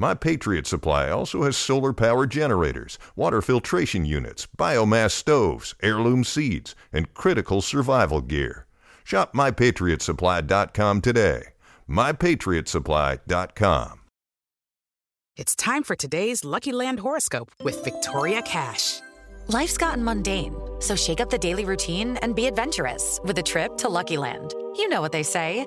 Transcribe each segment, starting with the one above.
My Patriot Supply also has solar power generators, water filtration units, biomass stoves, heirloom seeds, and critical survival gear. Shop mypatriotsupply.com today. mypatriotsupply.com. It's time for today's Lucky Land horoscope with Victoria Cash. Life's gotten mundane, so shake up the daily routine and be adventurous with a trip to Lucky Land. You know what they say.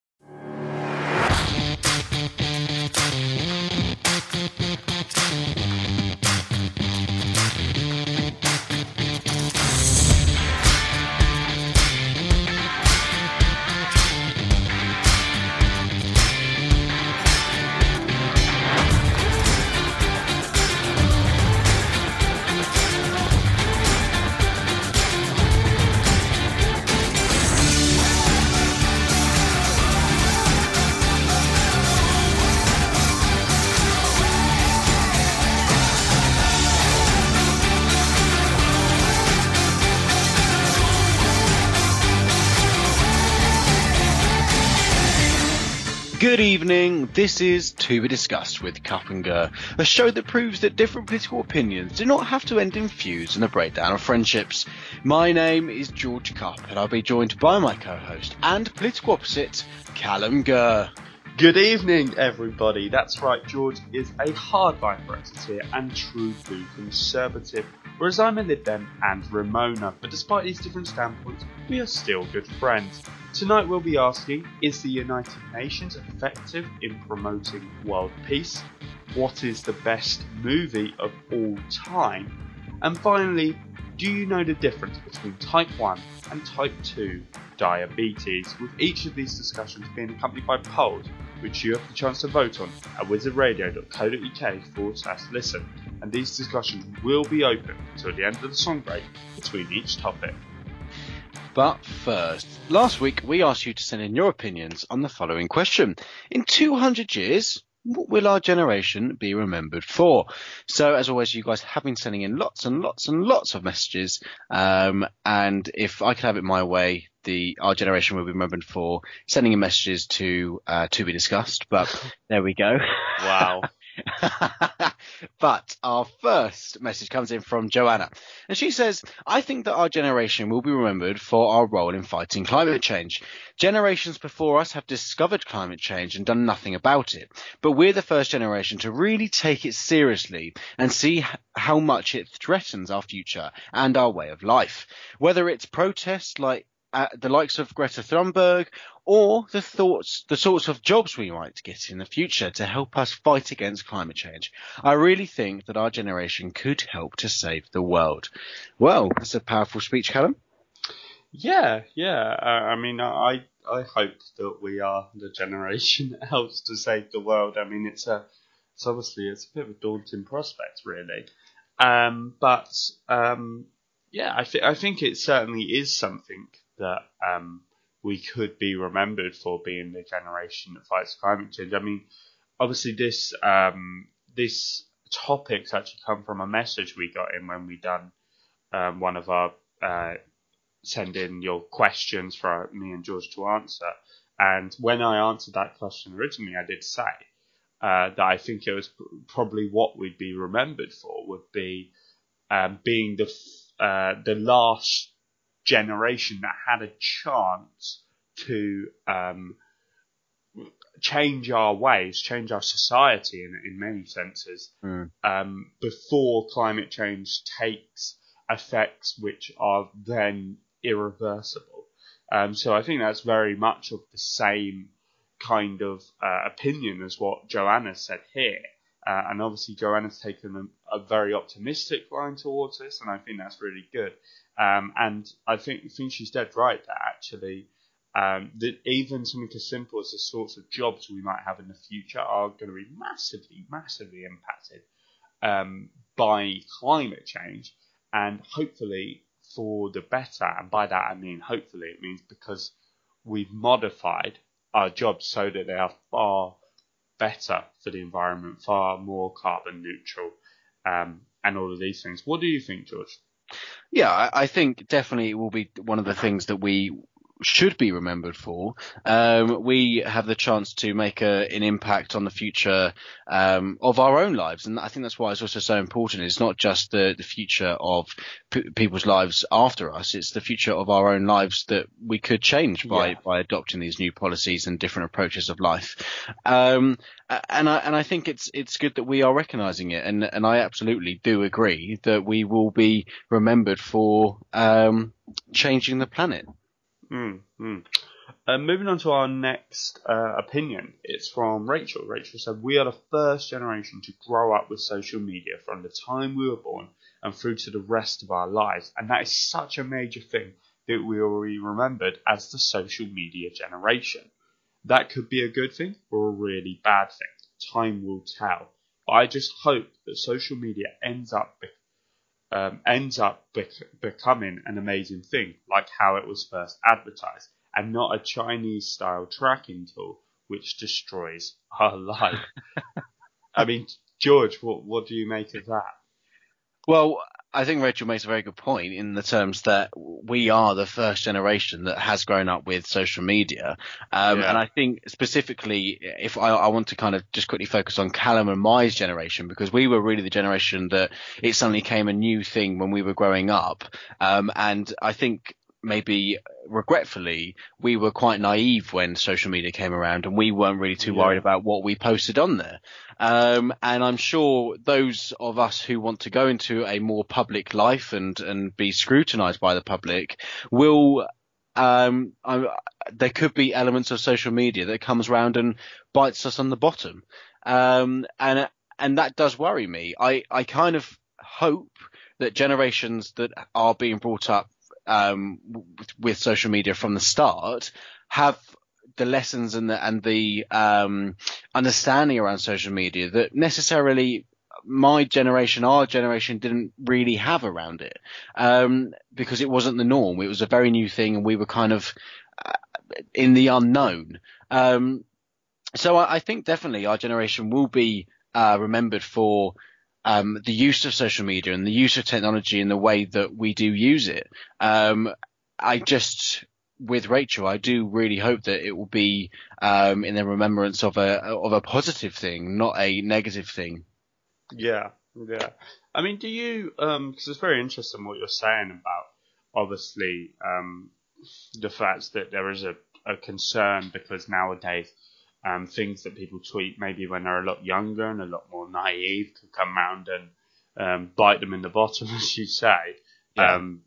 Good evening. This is To Be Discussed with Gur, a show that proves that different political opinions do not have to end in feuds and a breakdown of friendships. My name is George Kup, and I'll be joined by my co-host and political opposite, Callum Gurr. Good evening, everybody. That's right, George is a hardline Brexiteer and true blue conservative, whereas I'm a Lib Dem and Remoaner. But despite these different standpoints, we are still good friends. Tonight we'll be asking Is the United Nations effective in promoting world peace? What is the best movie of all time? And finally, do you know the difference between type 1 and type 2 diabetes? With each of these discussions being accompanied by polls, which you have the chance to vote on at wizardradio.co.uk forward slash listen. And these discussions will be open until the end of the song break between each topic. But first, last week we asked you to send in your opinions on the following question. In 200 years, what will our generation be remembered for? So, as always, you guys have been sending in lots and lots and lots of messages. Um, and if I could have it my way, the our generation will be remembered for sending in messages to uh, to be discussed. But there we go. Wow. but our first message comes in from Joanna, and she says, I think that our generation will be remembered for our role in fighting climate change. Generations before us have discovered climate change and done nothing about it, but we're the first generation to really take it seriously and see how much it threatens our future and our way of life. Whether it's protests like the likes of Greta Thunberg or the thoughts, the sorts of jobs we might get in the future to help us fight against climate change. I really think that our generation could help to save the world. Well, that's a powerful speech, Callum. Yeah, yeah. Uh, I mean, I I hope that we are the generation that helps to save the world. I mean, it's a it's obviously it's a bit of a daunting prospect, really. Um, but um, yeah, I think I think it certainly is something that um, we could be remembered for being the generation that fights climate change. I mean, obviously this um, this topic's actually come from a message we got in when we done um, one of our uh, send in your questions for me and George to answer. And when I answered that question originally, I did say uh, that I think it was probably what we'd be remembered for would be um, being the uh, the last generation that had a chance to um, change our ways, change our society in, in many senses, Mm. um, before climate change takes effects which are then irreversible. Um, so I think that's very much of the same kind of uh, opinion as what Joanna said here. Uh, and obviously, Joanna's taken a, a very optimistic line towards this, and I think that's really good. Um, and I think think she's dead right that actually um, that even something as simple as the sorts of jobs we might have in the future are going to be massively, massively impacted um, by climate change, and hopefully for the better. And by that I mean hopefully it means because we've modified our jobs so that they are far better for the environment, far more carbon neutral, um, and all of these things. What do you think, George? Yeah, I, I think definitely it will be one of the things that we should be remembered for. Um, we have the chance to make a, an impact on the future um, of our own lives, and I think that's why it's also so important. It's not just the, the future of p- people's lives after us; it's the future of our own lives that we could change by Yeah. by adopting these new policies and different approaches of life. Um, and I and I think it's it's good that we are recognising it, and and I absolutely do agree that we will be remembered for um, changing the planet. Mm, mm. Uh, moving on to our next uh, opinion, it's from Rachel. Rachel said, We are the first generation to grow up with social media from the time we were born and through to the rest of our lives. And that is such a major thing that we will be remembered as the social media generation. That could be a good thing or a really bad thing. Time will tell. But I just hope that social media ends up be- um, ends up bec- becoming an amazing thing, like how it was first advertised, and not a Chinese style tracking tool which destroys our life. I mean, George, what what do you make of that? Well, I think Rachel makes a very good point in the terms that we are the first generation that has grown up with social media. Um, Yeah. And I think specifically, if I, I want to kind of just quickly focus on Callum and my generation, because we were really the generation that it suddenly came a new thing when we were growing up. Um, and I think maybe regretfully, we were quite naive when social media came around and we weren't really too Yeah. worried about what we posted on there. Um, and I'm sure those of us who want to go into a more public life and, and be scrutinized by the public will, um, I, there could be elements of social media that comes around and bites us on the bottom. Um, and, and that does worry me. I, I kind of hope that generations that are being brought up um, with, social media from the start have the lessons and the and the um, understanding around social media that necessarily my generation, our generation, didn't really have around it um, because it wasn't the norm. It was a very new thing, and we were kind of uh, in the unknown. Um, so I, I think definitely our generation will be uh, remembered for um, the use of social media and the use of technology and the way that we do use it. Um, I just, with Rachel, I do really hope that it will be um, in the remembrance of a of a positive thing, not a negative thing. Yeah, yeah. I mean, do you? Because it's very interesting what you're saying about obviously um, the fact that there is a, a concern because nowadays um, things that people tweet maybe when they're a lot younger and a lot more naive can come round and um, bite them in the bottom, as you say, Yeah. um,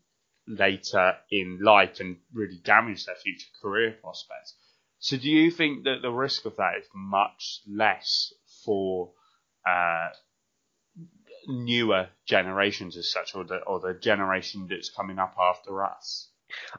later in life and really damage their future career prospects. So, do you think that the risk of that is much less for uh, newer generations as such, or the or the generation that's coming up after us?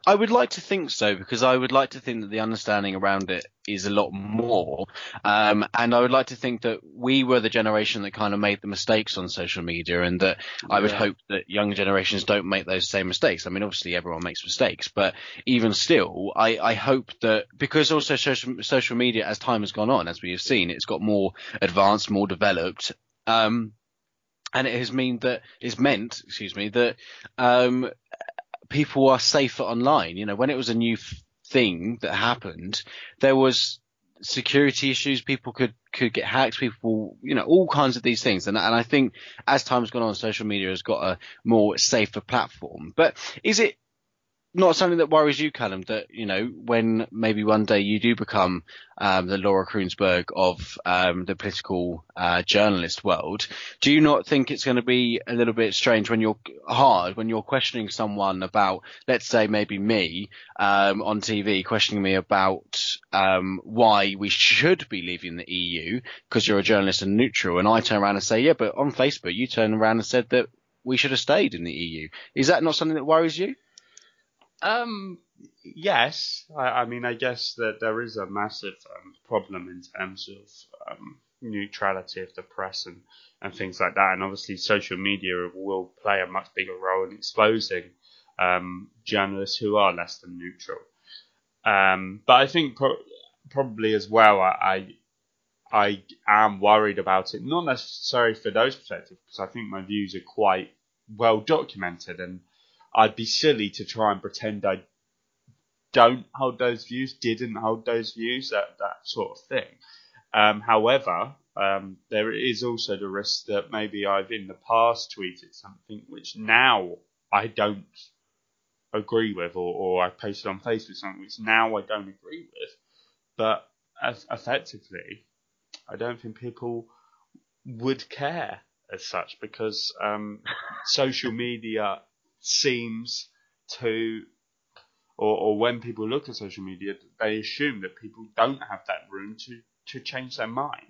I would like to think so because I would like to think that the understanding around it is a lot more. Um, and I would like to think that we were the generation that kind of made the mistakes on social media and that I would Yeah. hope that younger generations don't make those same mistakes. I mean, obviously everyone makes mistakes, but even still, I, I hope that because also social, social media as time has gone on, as we have seen, it's got more advanced, more developed. Um, and it has mean that it's meant, excuse me, that um, people are safer online. You know, when it was a new f- thing that happened, there was security issues. People could could get hacked. People, you know, all kinds of these things. And and I think as time's gone on, social media has got a more safer platform. But is it? Not something that worries you, Callum, that, you know, when maybe one day you do become um, the Laura Kuenssberg of um, the political uh, journalist world, do you not think it's going to be a little bit strange when you're hard, when you're questioning someone about, let's say maybe me um, on TV, questioning me about um, why we should be leaving the EU because you're a journalist and neutral, and I turn around and say, yeah, but on Facebook you turn around and said that we should have stayed in the EU. Is that not something that worries you? Um, yes. I, I mean, I guess that there is a massive um, problem in terms of um, neutrality of the press and, and things like that. And obviously, social media will play a much bigger role in exposing um, journalists who are less than neutral. Um, but I think pro- probably as well, I, I am worried about it, not necessarily for those perspectives, because I think my views are quite well documented and I'd be silly to try and pretend I don't hold those views, didn't hold those views, that that sort of thing. Um, however, um, there is also the risk that maybe I've in the past tweeted something which now I don't agree with, or, or I posted on Facebook something which now I don't agree with. But effectively, I don't think people would care as such because um, social media seems to, or, or when people look at social media, they assume that people don't have that room to, to change their mind.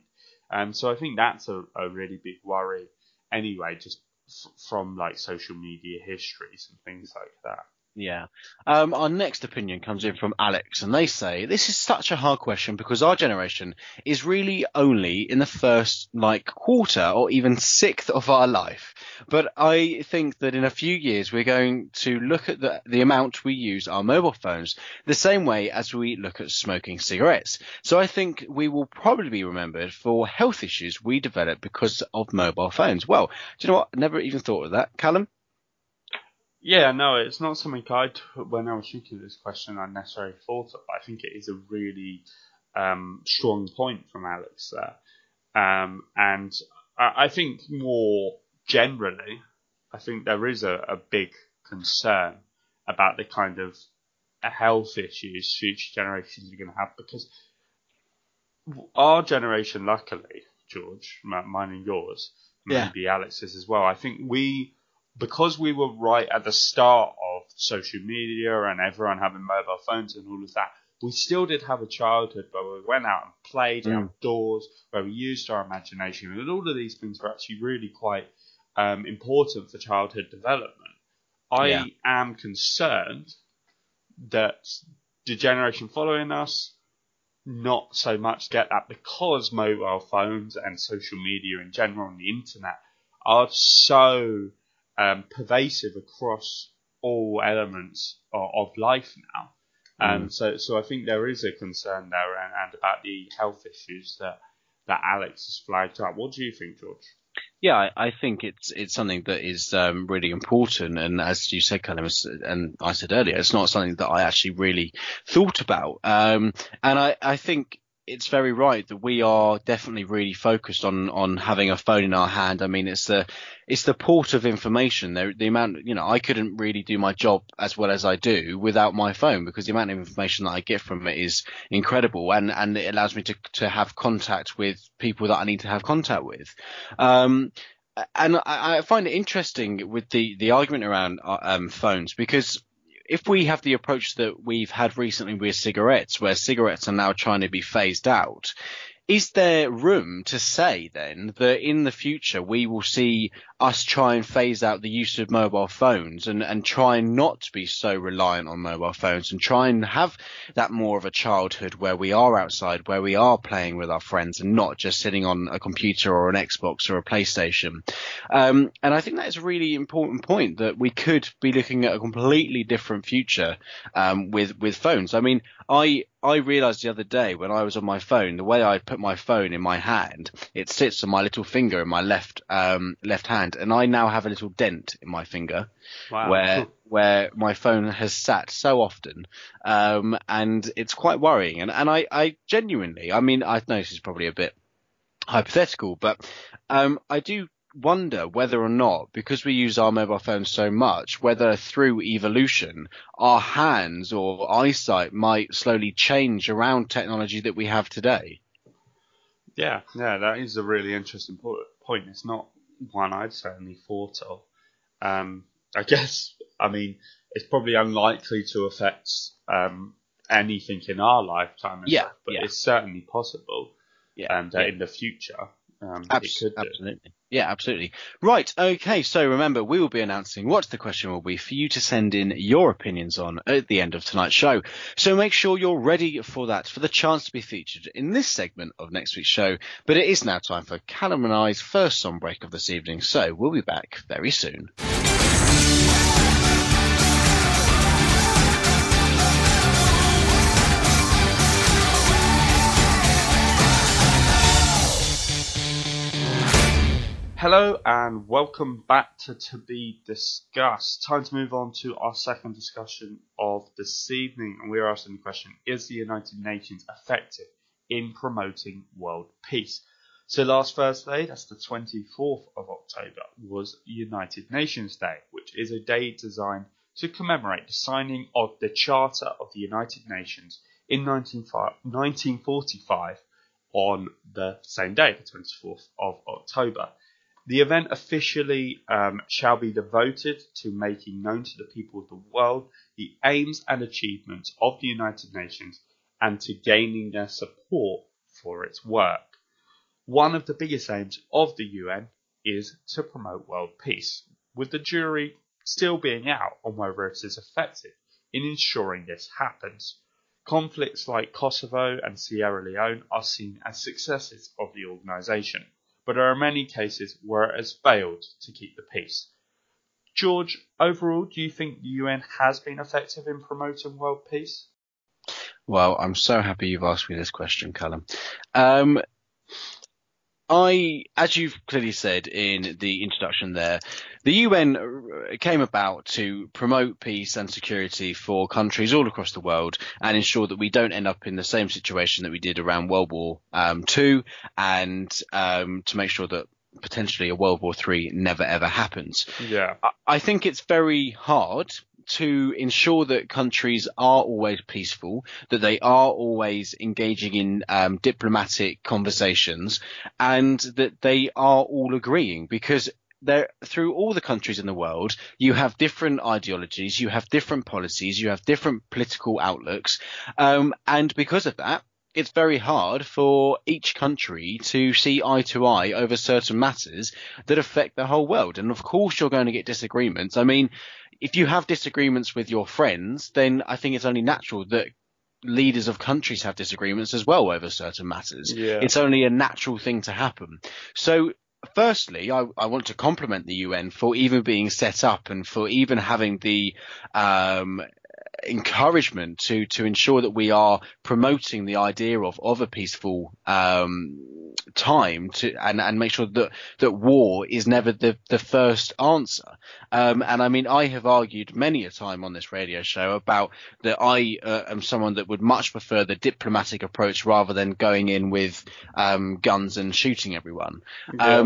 And so I think that's a, a really big worry anyway, just f- from like social media histories and things like that. Yeah. Um, our next opinion comes in from Alex, and they say this is such a hard question because our generation is really only in the first like quarter or even sixth of our life. But I think that in a few years we're going to look at the the amount we use our mobile phones the same way as we look at smoking cigarettes. So I think we will probably be remembered for health issues we develop because of mobile phones. Well, do you know what? Never even thought of that, Callum. Yeah, no, it's not something I, when I was thinking of this question, I necessarily thought of. I think it is a really um, strong point from Alex there. Um, and I, I, think more generally, I think there is a, a big concern about the kind of health issues future generations are going to have because our generation, luckily, George, mine and yours, maybe yeah. Alex's as well, I think we because we were right at the start of social media and everyone having mobile phones and all of that, we still did have a childhood where we went out and played mm. outdoors, where we used our imagination, and all of these things were actually really quite um, important for childhood development. I yeah. am concerned that the generation following us not so much get that because mobile phones and social media in general and the internet are so um, pervasive across all elements of, of life now. Um, mm. so, so I think there is a concern there, and, and, about the health issues that that Alex has flagged up. What do you think, George? Yeah, I, I think it's it's something that is um, really important, and as you said, Callum, and I said earlier, it's not something that I actually really thought about. Um, and I, I think it's very right that we are definitely really focused on on having a phone in our hand. I mean, it's the it's the port of information. The, the amount, you know, I couldn't really do my job as well as I do without my phone because the amount of information that I get from it is incredible, and and it allows me to to have contact with people that I need to have contact with. Um, and I, I, find it interesting with the, the argument around uh, um, phones because if we have the approach that we've had recently with cigarettes, where cigarettes are now trying to be phased out, is there room to say then that in the future we will see us try and phase out the use of mobile phones and, and try not to be so reliant on mobile phones and try and have that more of a childhood where we are outside, where we are playing with our friends and not just sitting on a computer or an Xbox or a PlayStation. Um, and I think that is a really important point that we could be looking at a completely different future um, with with phones. I mean, I I realized the other day when I was on my phone, the way I put my phone in my hand, it sits on my little finger in my left um, left hand, and I now have a little dent in my finger wow. where where my phone has sat so often, um, and it's quite worrying. And and I I genuinely, I mean, I know this is probably a bit hypothetical, but um, I do wonder whether or not, because we use our mobile phones so much, whether through evolution, our hands or eyesight might slowly change around technology that we have today. Yeah, yeah, that is a really interesting point. It's not one I'd certainly thought of. Um, I guess, I mean, it's probably unlikely to affect um, anything in our lifetime, yeah, but yeah. it's certainly possible. Yeah, and uh, yeah. in the future, um, Abs- it could do. absolutely. Yeah, absolutely. Right. Okay. So remember, we will be announcing what the question will be for you to send in your opinions on at the end of tonight's show. So make sure you're ready for that, for the chance to be featured in this segment of next week's show. But it is now time for Callum and I's first song break of this evening. So we'll be back very soon. Hello and welcome back to To Be Discussed. Time to move on to our second discussion of this evening. And we are asking the question Is the United Nations effective in promoting world peace? So, last Thursday, that's the 24th of October, was United Nations Day, which is a day designed to commemorate the signing of the Charter of the United Nations in 1945 on the same day, the 24th of October. The event officially um, shall be devoted to making known to the people of the world the aims and achievements of the United Nations and to gaining their support for its work. One of the biggest aims of the UN is to promote world peace, with the jury still being out on whether it is effective in ensuring this happens. Conflicts like Kosovo and Sierra Leone are seen as successes of the organisation but there are many cases where it has failed to keep the peace. George, overall, do you think the UN has been effective in promoting world peace? Well, I'm so happy you've asked me this question, Callum. Um, I, as you've clearly said in the introduction there, the UN came about to promote peace and security for countries all across the world and ensure that we don't end up in the same situation that we did around World War um, II and um, to make sure that potentially a World War III never ever happens. Yeah. I- I think it's very hard to ensure that countries are always peaceful, that they are always engaging in um, diplomatic conversations, and that they are all agreeing because there through all the countries in the world you have different ideologies you have different policies you have different political outlooks um, and because of that it's very hard for each country to see eye to eye over certain matters that affect the whole world. And of course, you're going to get disagreements. I mean, if you have disagreements with your friends, then I think it's only natural that leaders of countries have disagreements as well over certain matters. Yeah. It's only a natural thing to happen. So, firstly, I, I want to compliment the UN for even being set up and for even having the um, encouragement to to ensure that we are promoting the idea of of a peaceful um, time to and and make sure that that war is never the the first answer. Um, and I mean, I have argued many a time on this radio show about that I uh, am someone that would much prefer the diplomatic approach rather than going in with um, guns and shooting everyone. Yeah.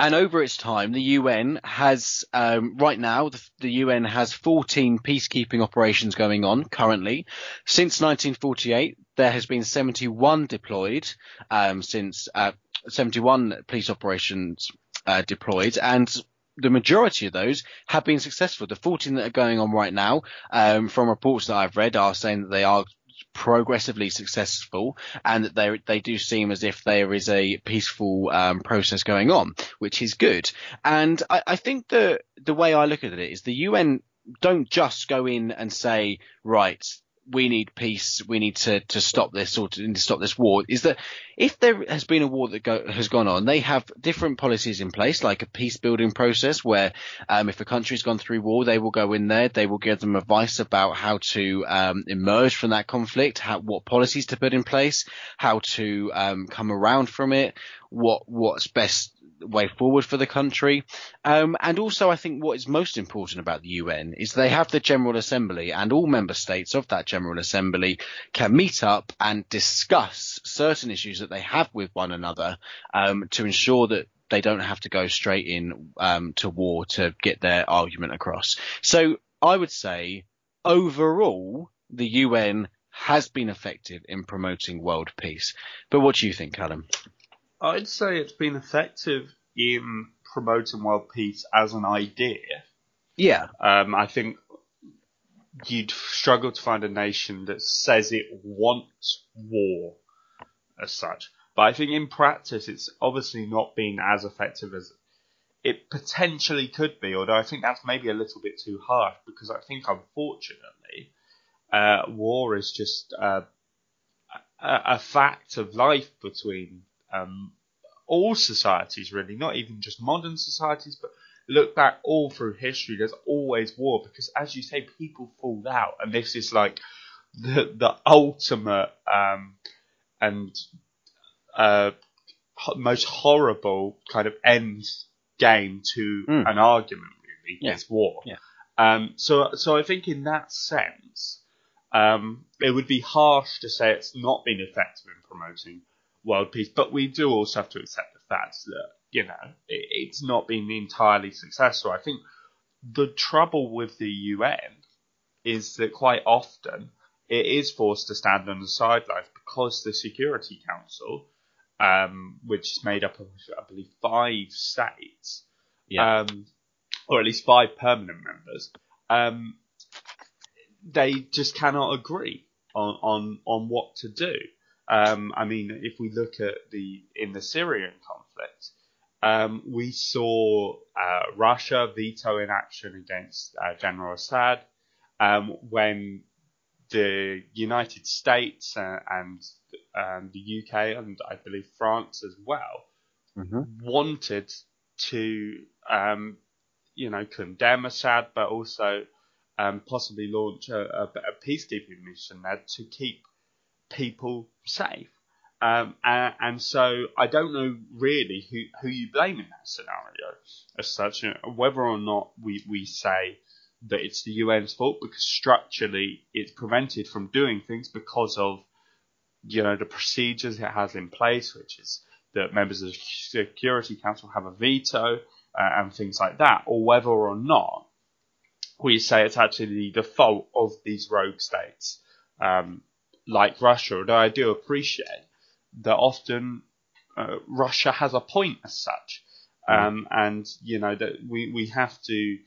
And over its time, the UN has, um, right now, the, the UN has 14 peacekeeping operations going on currently. Since 1948, there has been 71 deployed, um, since, uh, 71 police operations, uh, deployed and the majority of those have been successful. The 14 that are going on right now, um, from reports that I've read are saying that they are progressively successful and that they they do seem as if there is a peaceful um, process going on, which is good. And I, I think the the way I look at it is the UN don't just go in and say right. We need peace. We need to, to stop this or to, to stop this war. Is that if there has been a war that go, has gone on, they have different policies in place, like a peace building process, where um, if a country's gone through war, they will go in there, they will give them advice about how to um, emerge from that conflict, how, what policies to put in place, how to um, come around from it, what what's best way forward for the country. Um, and also, I think what is most important about the UN is they have the General Assembly, and all member states of that General Assembly can meet up and discuss certain issues that they have with one another um, to ensure that they don't have to go straight in um, to war to get their argument across. So I would say overall, the UN has been effective in promoting world peace. But what do you think, Callum? I'd say it's been effective in promoting world peace as an idea. Yeah. Um, I think you'd struggle to find a nation that says it wants war as such. But I think in practice, it's obviously not been as effective as it potentially could be. Although I think that's maybe a little bit too harsh because I think, unfortunately, uh, war is just uh, a, a, fact of life between um, all societies, really, not even just modern societies, but look back all through history. There's always war because, as you say, people fall out, and this is like the the ultimate um, and uh, most horrible kind of end game to mm. an argument. Really, yeah. is war. Yeah. Um, so, so I think in that sense, um, it would be harsh to say it's not been effective in promoting world peace, but we do also have to accept the fact that you know it, it's not been entirely successful. I think the trouble with the UN is that quite often it is forced to stand on the sidelines because the Security Council, um, which is made up of I believe five states, yeah. um, or at least five permanent members, um, they just cannot agree on, on, on what to do. Um, I mean, if we look at the in the Syrian conflict, um, we saw uh, Russia veto in action against uh, General Assad um, when the United States uh, and um, the UK and I believe France as well mm-hmm. wanted to, um, you know, condemn Assad, but also um, possibly launch a, a, a, peacekeeping mission there to keep people safe. Um, and, and, so I don't know really who, who you blame in that scenario as such, you know, whether or not we, we say that it's the UN's fault because structurally it's prevented from doing things because of you know the procedures it has in place, which is that members of the Security Council have a veto uh, and things like that, or whether or not we say it's actually the fault of these rogue states um, like Russia. Although I do appreciate that often uh, Russia has a point as such, mm. um, and you know that we we have to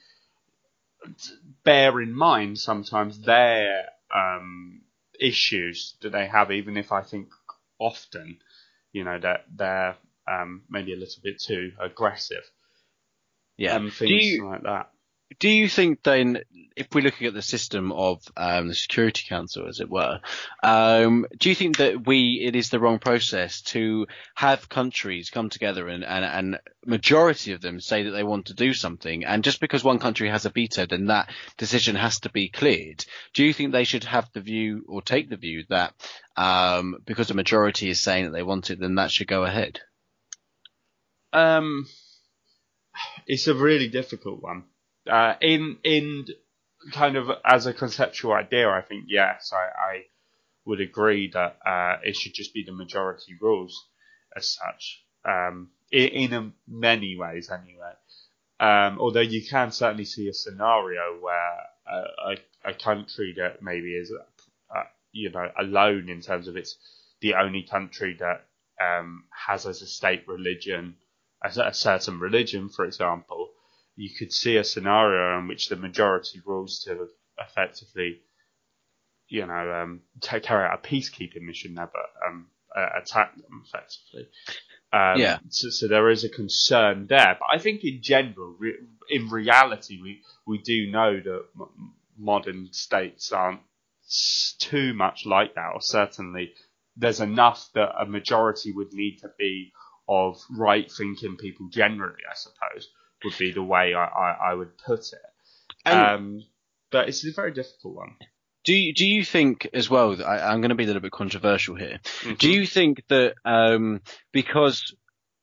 bear in mind sometimes their um, issues that they have, even if I think often, you know, that they're um, maybe a little bit too aggressive. Yeah, and things you, like that. Do you think then, if we're looking at the system of um, the Security Council, as it were, um, do you think that we it is the wrong process to have countries come together and, and, and majority of them say that they want to do something, and just because one country has a veto, then that decision has to be cleared? Do you think they should have the view or take the view that um, because a majority is saying that they want it, then that should go ahead? Um, it's a really difficult one uh, in in kind of as a conceptual idea, I think yes, I, I would agree that uh, it should just be the majority rules as such. Um, in, in many ways, anyway. Um, although you can certainly see a scenario where a, a, a country that maybe is, uh, you know, alone in terms of it's the only country that um, has as a state religion, as a certain religion, for example, you could see a scenario in which the majority rules to effectively, you know, um, carry out a peacekeeping mission there, but um, uh, attack them effectively. Um, yeah. So, so, there is a concern there, but I think in general, re- in reality, we we do know that m- modern states aren't too much like that, or certainly there's enough that a majority would need to be of right thinking people generally, I suppose, would be the way I, I, I would put it. Um, but it's a very difficult one. Do you, do you think as well? I, am going to be a little bit controversial here. Mm-hmm. Do you think that um, because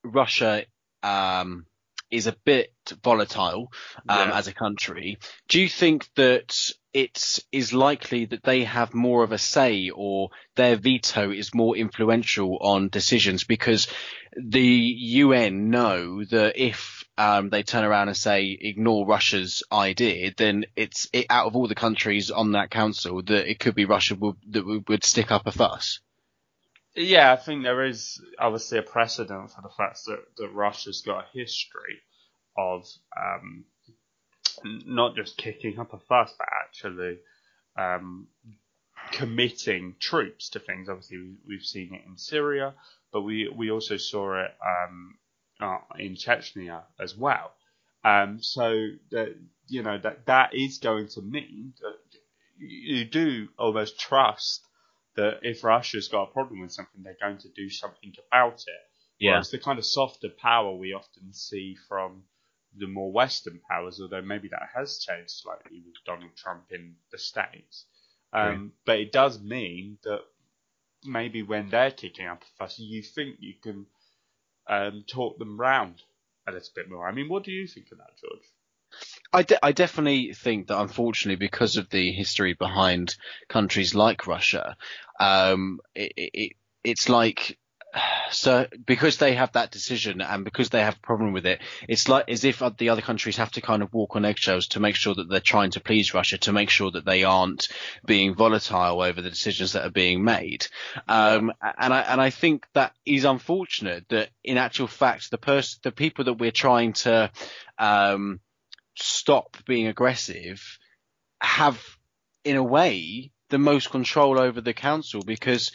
Russia um, is a bit volatile um, yeah. as a country, do you think that it is likely that they have more of a say or their veto is more influential on decisions because the UN know that if um, they turn around and say ignore Russia's idea, then it's it, out of all the countries on that council that it could be Russia would, that would, stick up a fuss. Yeah, I think there is obviously a precedent for the fact that, that Russia's got a history of um, not just kicking up a fuss, but actually um, committing troops to things. Obviously, we've seen it in Syria, but we we also saw it um, uh, in Chechnya as well. Um, so that you know that that is going to mean that you do almost trust that if Russia's got a problem with something, they're going to do something about it. Yeah. Whereas the kind of softer power we often see from the more Western powers, although maybe that has changed slightly with Donald Trump in the States. Um, But it does mean that maybe when they're kicking up a fuss, you think you can um, talk them round a little bit more. I mean, what do you think of that, George? I, de- I definitely think that unfortunately because of the history behind countries like Russia, um, it, it, it's like so because they have that decision and because they have a problem with it, it's like as if the other countries have to kind of walk on eggshells to make sure that they're trying to please Russia, to make sure that they aren't being volatile over the decisions that are being made. Um, and I and I think that is unfortunate that in actual fact the person the people that we're trying to um, stop being aggressive have in a way the most control over the council because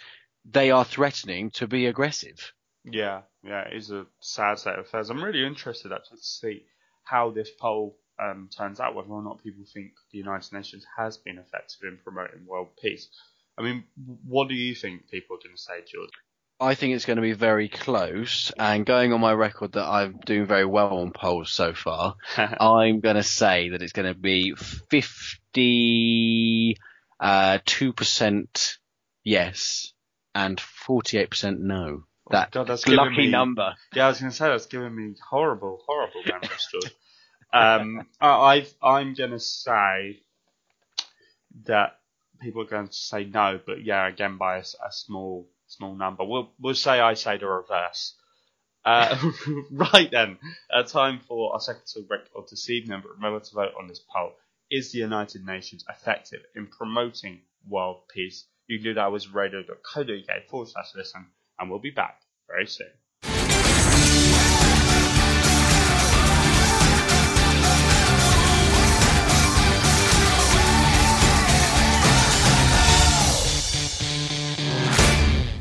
they are threatening to be aggressive. Yeah, yeah, it is a sad state of affairs. I'm really interested actually to see how this poll um, turns out, whether or not people think the United Nations has been effective in promoting world peace. I mean, what do you think people are going to say, George? I think it's going to be very close. And going on my record that I'm doing very well on polls so far, I'm going to say that it's going to be 52 percent yes and 48 percent no. That God, that's lucky me- number. Yeah, I was going to say that's giving me horrible, horrible numbers. Um, I, I'm going to say that people are going to say no, but yeah, again by a small, small number. We'll, we'll say I say the reverse. Uh, right then, uh, time for our second to record this evening, but remember to vote on this poll. Is the United Nations effective in promoting world peace? You can do that wizradio.co.uk forward slash listen, and we'll be back very soon.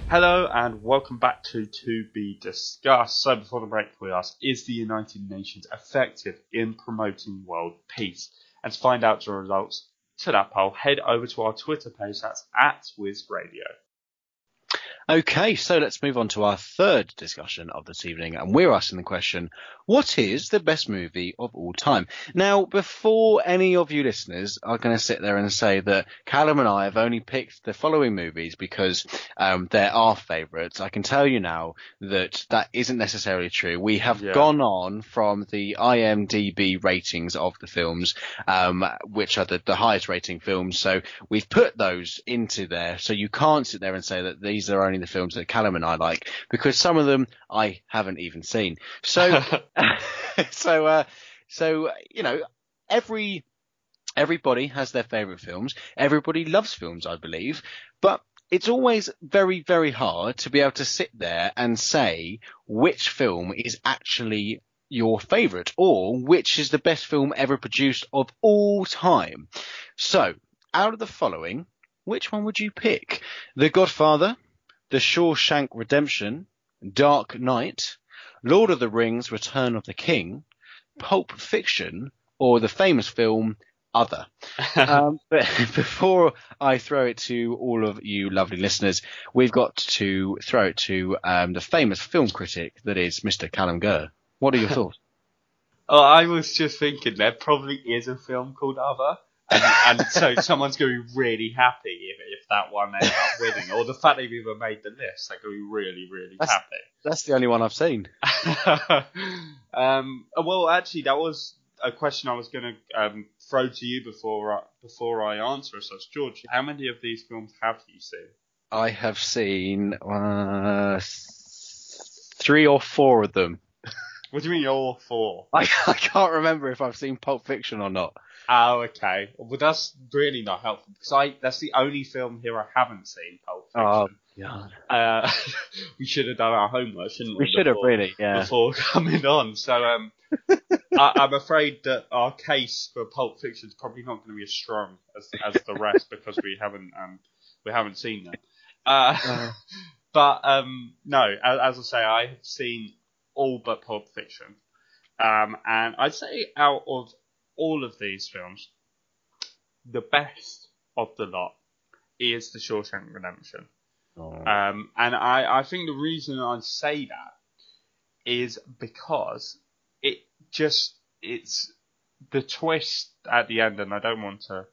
Hello and welcome back to To Be Discussed. So before the break we asked, is the United Nations effective in promoting world peace? And to find out the results to that poll, head over to our Twitter page, that's at Wiz Radio. Okay, so let's move on to our third discussion of this evening, and we're asking the question: What is the best movie of all time? Now, before any of you listeners are going to sit there and say that Callum and I have only picked the following movies because um, they're our favourites, I can tell you now that that isn't necessarily true. We have Yeah. gone on from the IMDb ratings of the films, um, which are the, the highest rating films. So we've put those into there, so you can't sit there and say that these are only the films that Callum and I like, because some of them I haven't even seen. So, so, uh, so you know, every everybody has their favorite films. Everybody loves films, I believe, but it's always very, very hard to be able to sit there and say which film is actually your favorite or which is the best film ever produced of all time. So, out of the following, which one would you pick? The Godfather, The Shawshank Redemption, Dark Knight, Lord of the Rings, Return of the King, Pulp Fiction, or the famous film Other? um, but before I throw it to all of you lovely listeners, we've got to throw it to um, the famous film critic that is Mr. Callum Gurr. What are your thoughts? Oh, I was just thinking there probably is a film called Other. And, and so someone's going to be really happy if, if that one ends up winning, or the fact they've even made the list. They're going to be really, really That's- happy. That's the only one I've seen. um, well, actually, that was a question I was going to um, throw to you before I, before I answer as such. George, how many of these films have you seen? I have seen uh, three or four of them. What do you mean all four? I, I can't remember if I've seen Pulp Fiction or not. Oh, okay. Well, that's really not helpful because I that's the only film here I haven't seen. Pulp Oh, Fiction. God. Uh, we should have done our homework, shouldn't we? We should have really, yeah. Before coming on, so um, I, I'm afraid that our case for Pulp Fiction is probably not going to be as strong as as the rest because we haven't um we haven't seen them. Uh, but um, no, as, as I say, I have seen all but Pulp Fiction, um, and I'd say out of all of these films, the best of the lot is The Shawshank Redemption. Um, and I, I think the reason I say that is because it just it's the twist at the end, and I don't want to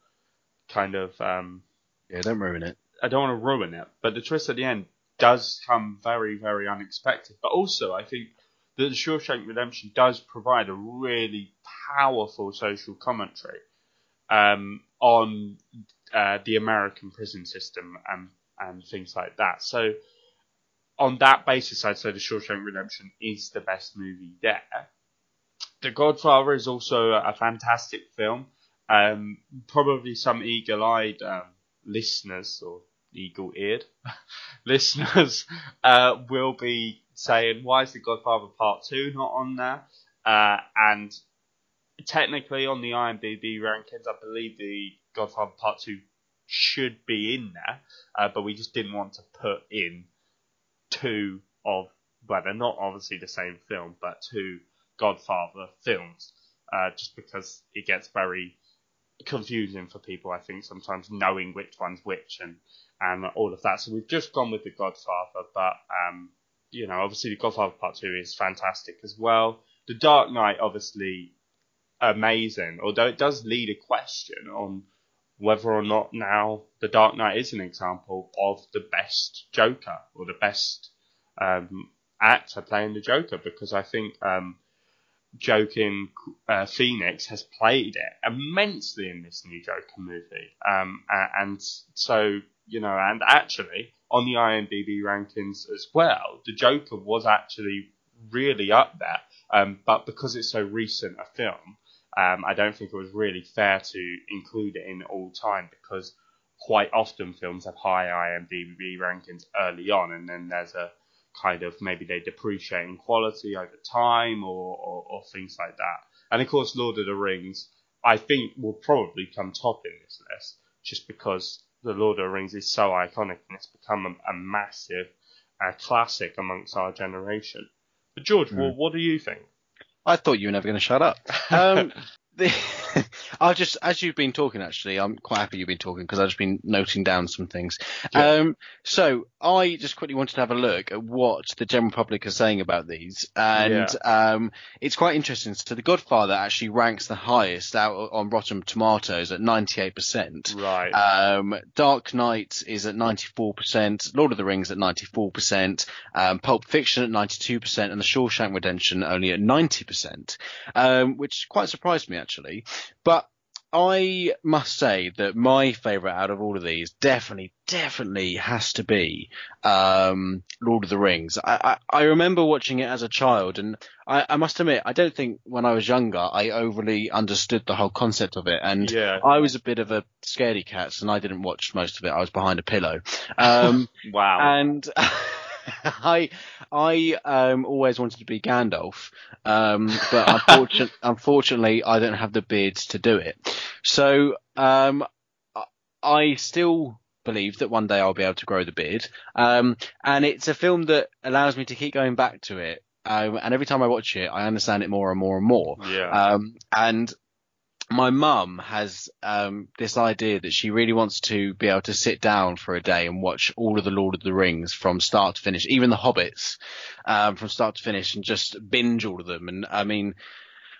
kind of um, Yeah, don't ruin it. I don't want to ruin it, but the twist at the end does come very, very unexpected. But also, I think that the Shawshank Redemption does provide a really powerful social commentary um, on uh, the American prison system and and things like that. So, on that basis, I'd say the Shawshank Redemption is the best movie there. The Godfather is also a fantastic film. Um, probably some eagle-eyed um, listeners or eagle-eared listeners uh, will be saying, "Why is The Godfather Part Two not on there?" Uh, and technically, on the IMDb rankings, I believe The Godfather Part Two should be in there, uh, but we just didn't want to put in two of, well, they're not obviously the same film, but two Godfather films, uh, just because it gets very confusing for people, I think, sometimes knowing which one's which and, and all of that. So we've just gone with The Godfather, but, um, you know, obviously The Godfather Part 2 is fantastic as well. The Dark Knight, obviously, amazing, although it does lead a question on whether or not now The Dark Knight is an example of the best Joker or the best um, actor playing the Joker, because I think um, uh, Phoenix has played it immensely in this new Joker movie. Um, and so, you know, and actually on the IMDb rankings as well, the Joker was actually really up there. Um, but because it's so recent a film, um, I don't think it was really fair to include it in all time because quite often films have high IMDb rankings early on, and then there's a kind of maybe they depreciate in quality over time or, or, or things like that. And of course, Lord of the Rings, I think will probably come top in this list just because the Lord of the Rings is so iconic and it's become a, a massive uh, classic amongst our generation. But George, well, what do you think? I thought you were never going to shut up. Um, the, I've just, as you've been talking, actually, I'm quite happy you've been talking because I've just been noting down some things. Um, so I just quickly wanted to have a look at what the general public are saying about these, and um, it's quite interesting. So The Godfather actually ranks the highest out on Rotten Tomatoes at 98%. Right. Um, Dark Knight is at 94%, Lord of the Rings at 94%, um, Pulp Fiction at 92%, and The Shawshank Redemption only at 90%, um, which quite surprised me actually. But I must say that my favourite out of all of these definitely, definitely has to be um, Lord of the Rings. I, I, I remember watching it as a child, and I, I must admit, I don't think when I was younger I overly understood the whole concept of it. And Yeah. I was a bit of a scaredy cat, and I didn't watch most of it. I was behind a pillow. Um, wow. and I I um always wanted to be Gandalf, um, but unfortunately, unfortunately, I don't have the beard to do it. So um, I- I still believe that one day I'll be able to grow the beard. Um, and it's a film that allows me to keep going back to it. Um, and every time I watch it, I understand it more and more and more. yeah. Um, and my mum has um, this idea that she really wants to be able to sit down for a day and watch all of the Lord of the Rings from start to finish, even the Hobbits um, from start to finish, and just binge all of them. And I mean,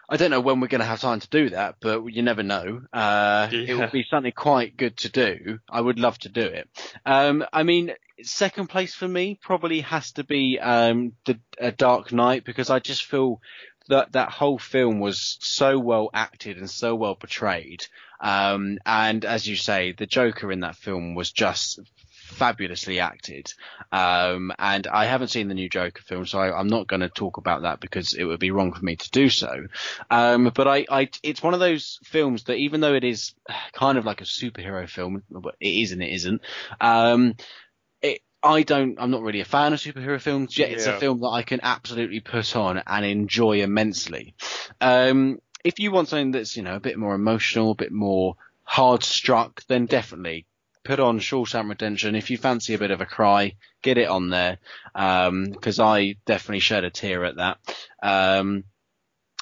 I don't know when we're going to have time to do that, but you never know. Uh, It would be something quite good to do. I would love to do it. Um, I mean, second place for me probably has to be um, the uh, Dark Knight because I just feel that that whole film was so well acted and so well portrayed. Um, and as you say, the Joker in that film was just fabulously acted. Um, and I haven't seen the new Joker film, so I, am not going to talk about that because it would be wrong for me to do so. Um, but I, I, it's one of those films that even though it is kind of like a superhero film, it is and it isn't. Um, I don't, I'm not really a fan of superhero films, yet it's a film that I can absolutely put on and enjoy immensely. Um, if you want something that's, you know, a bit more emotional, a bit more hard struck, then definitely put on Shawshank Redemption. If you fancy a bit of a cry, get it on there. because um, I definitely shed a tear at that. Um,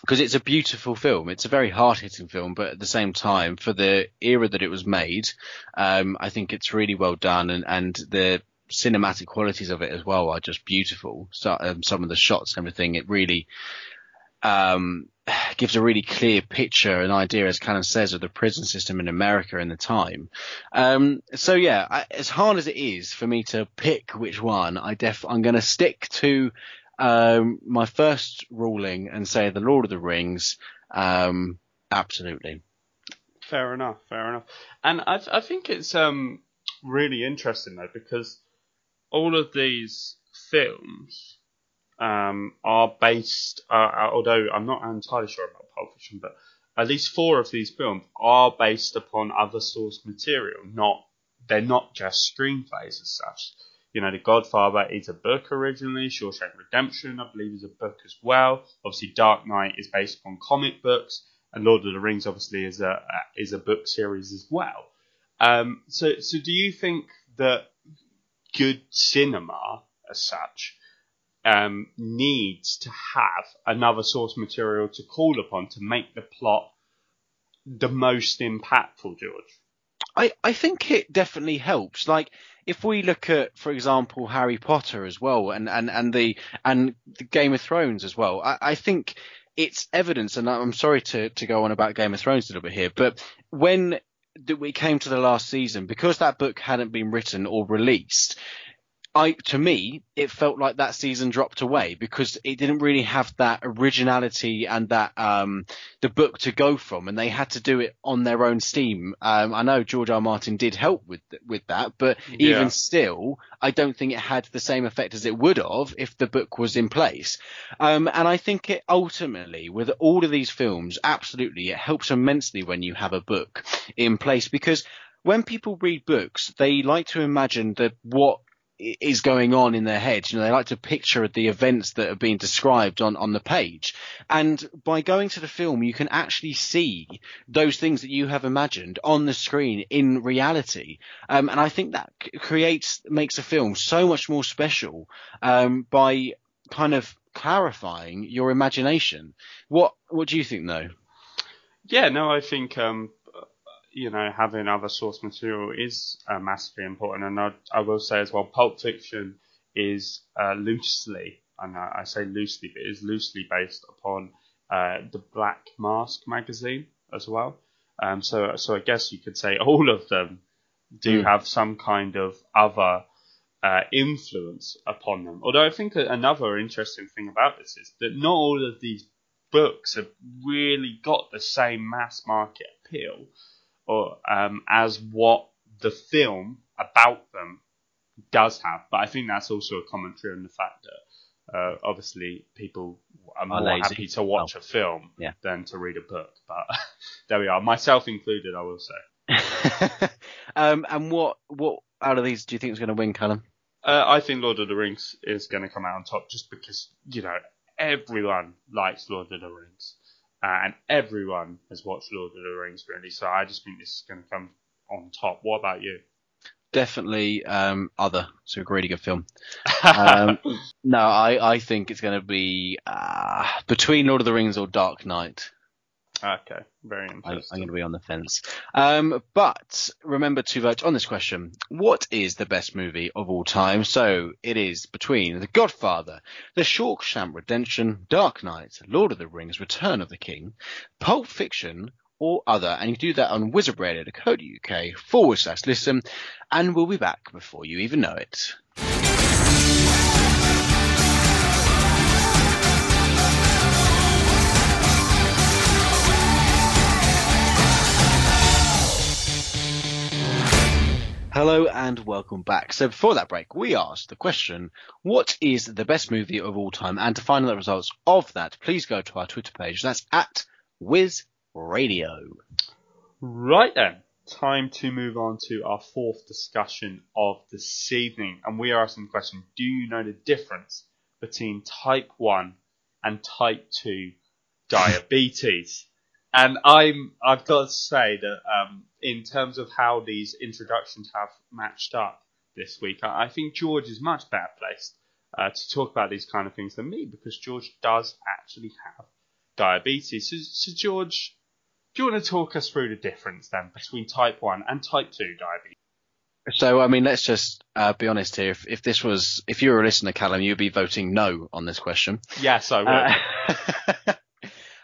because it's a beautiful film. It's a very hard hitting film, but at the same time, for the era that it was made, um, I think it's really well done and, and the cinematic qualities of it as well are just beautiful. So, um, some of the shots and everything, it really, um, gives a really clear picture, and idea, as Callum says, of the prison system in America in the time. Um, so yeah, I, as hard as it is for me to pick which one, I def I'm going to stick to um, my first ruling and say the Lord of the Rings. Um, absolutely. Fair enough. Fair enough. And I, I think it's um, really interesting though because all of these films um, are based, uh, uh, although I'm not entirely sure about Pulp Fiction, but at least four of these films are based upon other source material. Not they're not just screenplays as such. You know, The Godfather is a book originally. Shawshank Redemption, I believe, is a book as well. Obviously, Dark Knight is based upon comic books, and Lord of the Rings obviously is a is a book series as well. Um, so, so do you think that good cinema, as such, um, needs to have another source material to call upon to make the plot the most impactful, George? I, I think it definitely helps. Like if we look at, for example, Harry Potter as well, and, and, and the and the Game of Thrones as well. I, I think it's evidence, and I'm sorry to, to go on about Game of Thrones a little bit here, but when we came to the last season, because that book hadn't been written or released, I to me it felt like that season dropped away because it didn't really have that originality and that um, the book to go from, and they had to do it on their own steam. Um, I know George R. R. Martin did help with with that, but yeah. even still, I don't think it had the same effect as it would have if the book was in place. Um, and I think it ultimately, with all of these films, absolutely, it helps immensely when you have a book in place because when people read books, they like to imagine that what is going on in their head. You know, they like to picture the events that are being described on, on the page. And by going to the film, you can actually see those things that you have imagined on the screen in reality. Um, and I think that creates, makes a film so much more special, um, by kind of clarifying your imagination. What, what do you think though? Yeah, no, I think, um, you know, having other source material is uh, massively important. And I, I, will say as well, Pulp Fiction is uh, loosely, and I, I, say loosely, but is loosely based upon uh, the Black Mask magazine as well. Um, so, so I guess you could say all of them do mm. have some kind of other uh, influence upon them. Although I think another interesting thing about this is that not all of these books have really got the same mass market appeal or um, as what the film about them does have. But I think that's also a commentary on the fact that uh, obviously people are more are happy to watch oh. a film yeah. than to read a book. But there we are, myself included, I will say. um, and what what out of these do you think is going to win, Callum? Uh, I think Lord of the Rings is going to come out on top just because you know everyone likes Lord of the Rings. Uh, and everyone has watched Lord of the Rings really. So I just think this is going to come on top. What about you? Definitely um, other. It's a really good film. um, no, I, I think it's going to be uh, between Lord of the Rings or Dark Knight. Okay, very interesting. I, am going to be on the fence. Um, but remember to vote on this question. What is the best movie of all time? So it is between The Godfather, The Shawshank Redemption, Dark Knight, Lord of the Rings, Return of the King, Pulp Fiction, or other. And you can do that on wizradio.co.uk forward slash listen. And we'll be back before you even know it. Hello and welcome back. So before that break, we asked the question, what is the best movie of all time? And to find out the results of that, please go to our Twitter page. That's at Wiz Radio. Right then, time to move on to our fourth discussion of this evening. And we are asking the question, do you know the difference between type 1 and type 2 diabetes? And I'm, I've got to say that um, in terms of how these introductions have matched up this week, I, I think George is much better placed uh, to talk about these kind of things than me because George does actually have diabetes. So, so, George, do you want to talk us through the difference then between type 1 and type 2 diabetes? So, I mean, let's just uh, be honest here. If, if this was, if you were a listener, Callum, you'd be voting no on this question. Yes, I would. Uh,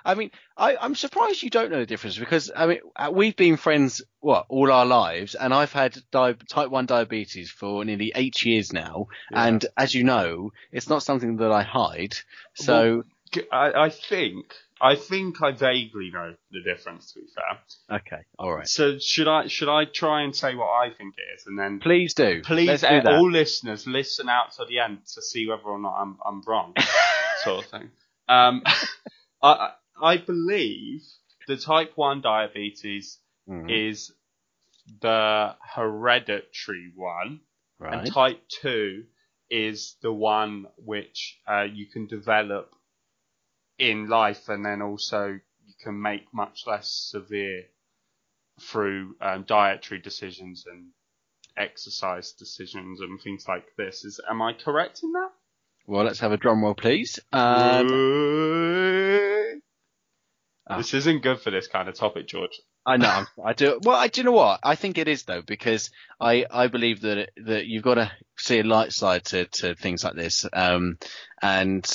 I mean, I, I'm surprised you don't know the difference because I mean, uh, we've been friends what all our lives, and I've had di- type one diabetes for nearly eight years now, Yeah. and as you know, it's not something that I hide. So, I, I think, I think I vaguely know the difference. To be fair, okay, all right, so should I should I try and say what I think it is, and then please do. please do all listeners listen out to the end to see whether or not I'm I'm wrong, sort of thing. Um, I I believe the type one diabetes Mhm, is the hereditary one, right. and type two is the one which uh, you can develop in life, and then also you can make much less severe through um, dietary decisions and exercise decisions and things like this. Is am I correct in that? Well, let's have a drum roll, please. Um, Ah. This isn't good for this kind of topic, George. I know. I'm- do. Well, I do you know what? I think it is though because I I believe that that you've got to see a light side to to things like this. Um, and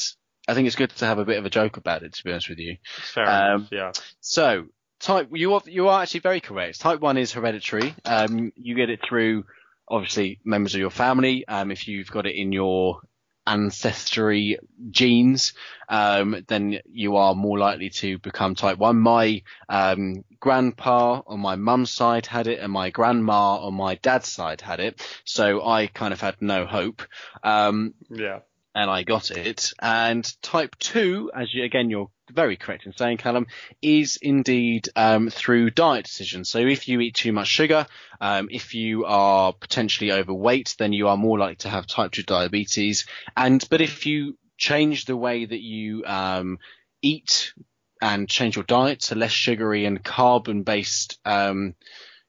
I think it's good to have a bit of a joke about it. To be honest with you. It's fair Um, enough. Yeah. So type you are you are actually very correct. Type one is hereditary. Um, you get it through obviously members of your family. Um, if you've got it in your ancestry genes, um, then you are more likely to become type one. My um, grandpa on my mum's side had it, and my grandma on my dad's side had it. So I kind of had no hope. Um, Yeah. And I got it. And type two, as you, again, you're very correct in saying, Callum, is indeed um, through diet decisions. So if you eat too much sugar, um, if you are potentially overweight, then you are more likely to have type two diabetes. And but if you change the way that you um, eat and change your diet to less sugary and carbon based um,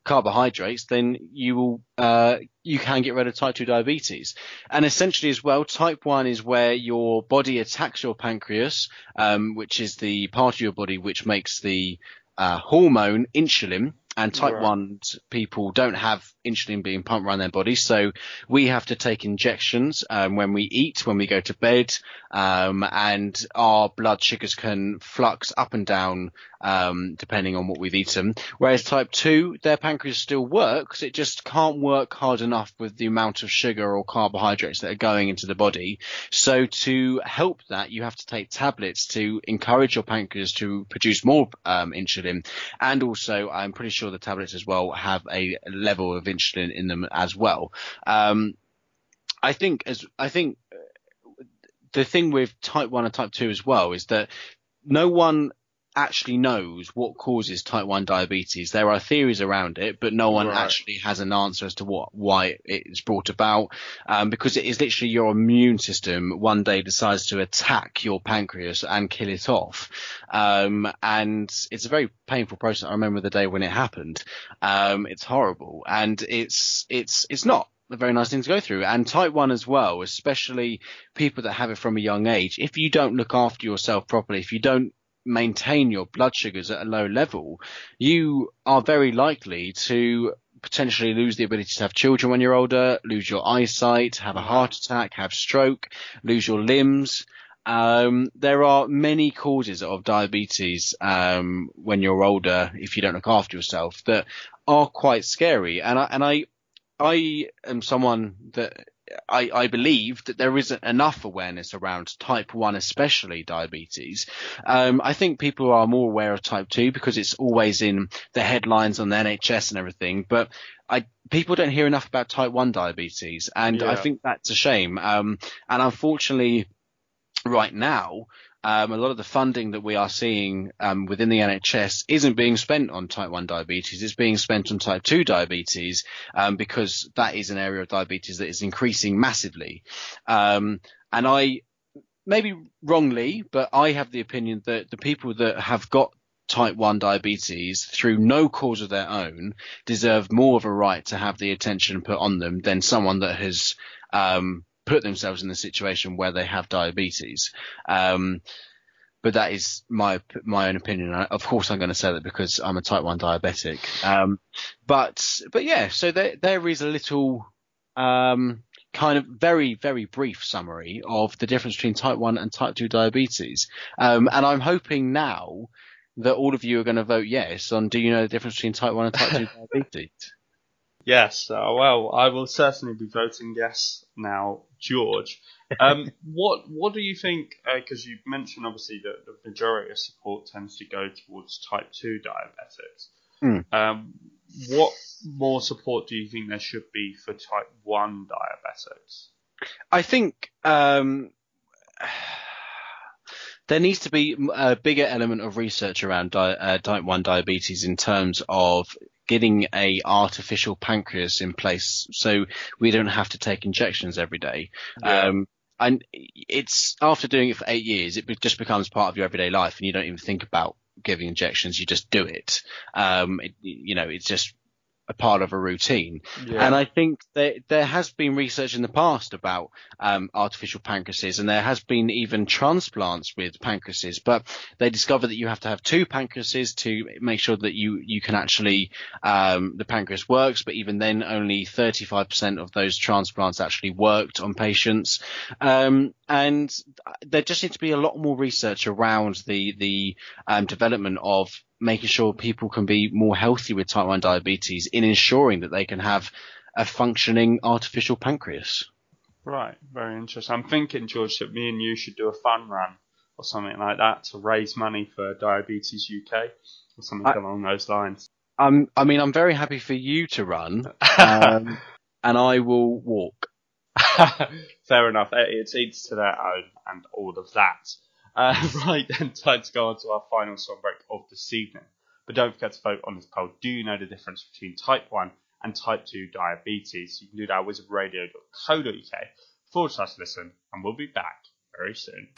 carbohydrates, then you will uh, you can get rid of type 2 diabetes. And essentially, as well, type 1 is where your body attacks your pancreas, um, which is the part of your body which makes the uh, hormone insulin. And type Right. 1 people don't have insulin being pumped around their body. So we have to take injections um, when we eat, when we go to bed, um, and our blood sugars can flux up and down um, depending on what we've eaten. Whereas type 2, their pancreas still works, it just can't work hard enough with the amount of sugar or carbohydrates that are going into the body. So to help that, you have to take tablets to encourage your pancreas to produce more um, insulin. And also, I'm pretty sure the tablets as well have a level of insulin in them as well. Um, I think as I think uh, the thing with type 1 and type 2 as well is that no one actually knows what causes type 1 diabetes. There are theories around it, but no one Right. actually has an answer as to what why it is brought about. Um, because it is literally your immune system one day decides to attack your pancreas and kill it off. Um, and it's a very painful process. I remember the day when it happened. Um, it's horrible and it's it's it's not a very nice thing to go through. And type one as well, especially people that have it from a young age. If you don't look after yourself properly, if you don't maintain your blood sugars at a low level, you are very likely to potentially lose the ability to have children when you're older, lose your eyesight, have a heart attack, have stroke, lose your limbs. Um, there are many causes of diabetes um, when you're older if you don't look after yourself that are quite scary. And I and I I am someone that I, I believe that there isn't enough awareness around type 1, especially diabetes. Um, I think people are more aware of type 2 because it's always in the headlines on the NHS and everything. But I, people don't hear enough about type 1 diabetes. And Yeah. I think that's a shame. Um, and unfortunately, right now, um, a lot of the funding that we are seeing um, within the NHS isn't being spent on type 1 diabetes. It's being spent on type 2 diabetes um, because that is an area of diabetes that is increasing massively. Um, and I, maybe wrongly, but I have the opinion that the people that have got type 1 diabetes through no cause of their own deserve more of a right to have the attention put on them than someone that has um, put themselves in the situation where they have diabetes. Um, but that is my my own opinion. Of course, I'm going to say that because I'm a type one diabetic. Um, but but yeah, so there there is a little um, kind of very very brief summary of the difference between type one and type two diabetes. Um, and I'm hoping now that all of you are going to vote yes on do you know the difference between type one and type two diabetes? Yes, uh, well, I will certainly be voting yes now, George. Um, what what do you think? Because you mentioned obviously that the majority of support tends to go towards type two diabetics. Hmm. Um, what more support do you think there should be for type one diabetics? I think um, there needs to be a bigger element of research around di- uh, type 1 diabetes in terms of getting a artificial pancreas in place so we don't have to take injections every day. Yeah. Um, and it's after doing it for eight years, it just becomes part of your everyday life, and you don't even think about giving injections. You just do it. Um, it you know, it's just a part of a routine. And I think that there has been research in the past about um, artificial pancreases, and there has been even transplants with pancreases. But they discovered that you have to have two pancreases to make sure that you you can actually um, the pancreas works. But even then, only 35% of those transplants actually worked on patients. Um, and there just needs to be a lot more research around the the um, development of making sure people can be more healthy with type 1 diabetes in ensuring that they can have a functioning artificial pancreas. Right, very interesting. I'm thinking, George, that me and you should do a fun run or something like that to raise money for Diabetes UK or something I- along those lines. Um, I mean, I'm very happy for you to run, um, and I will walk. Fair enough. It's each to their own and all of that. Uh, right then, time to go on to our final song break of this evening. But don't forget to vote on this poll. Do you know the difference between type 1 and type 2 diabetes? You can do that at wizradio.co.uk forward slash listen, and we'll be back very soon.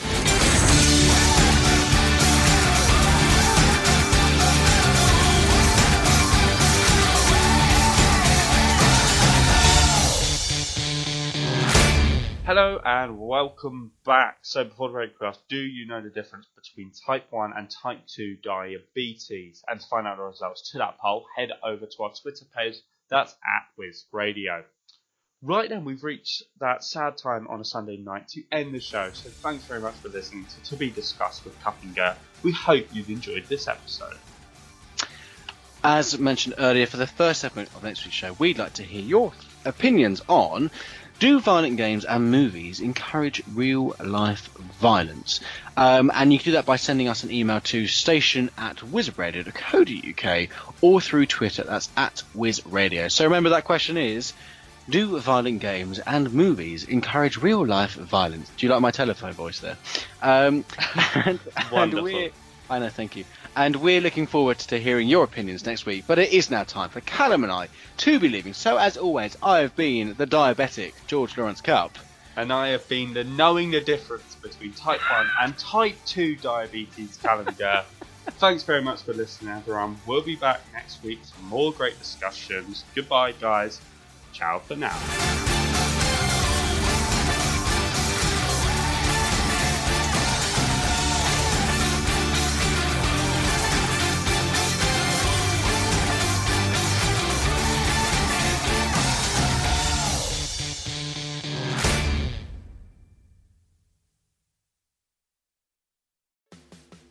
Hello and welcome back. So before the asked, do you know the difference between type 1 and type 2 diabetes? And to find out the results to that poll, head over to our Twitter page. That's at Wiz Radio. Right then, we've reached that sad time on a Sunday night to end the show. So thanks very much for listening to To Be Discussed with Kup and Gurr. We hope you've enjoyed this episode. As mentioned earlier, for the first segment of next week's show, we'd like to hear your opinions on do violent games and movies encourage real life violence? Um, and you can do that by sending us an email to station at wizradio.co.uk or through Twitter, that's at wizradio. So remember that question is do violent games and movies encourage real life violence? Do you like my telephone voice there? Um, and, and Wonderful. we're, I know, thank you. And we're looking forward to hearing your opinions next week. But it is now time for Callum and I to be leaving. So as always, I have been the diabetic George Lawrence Kup. And I have been the knowing the difference between type 1 and type 2 diabetes Callum Gurr. Thanks very much for listening, everyone. We'll be back next week for more great discussions. Goodbye, guys. Ciao for now.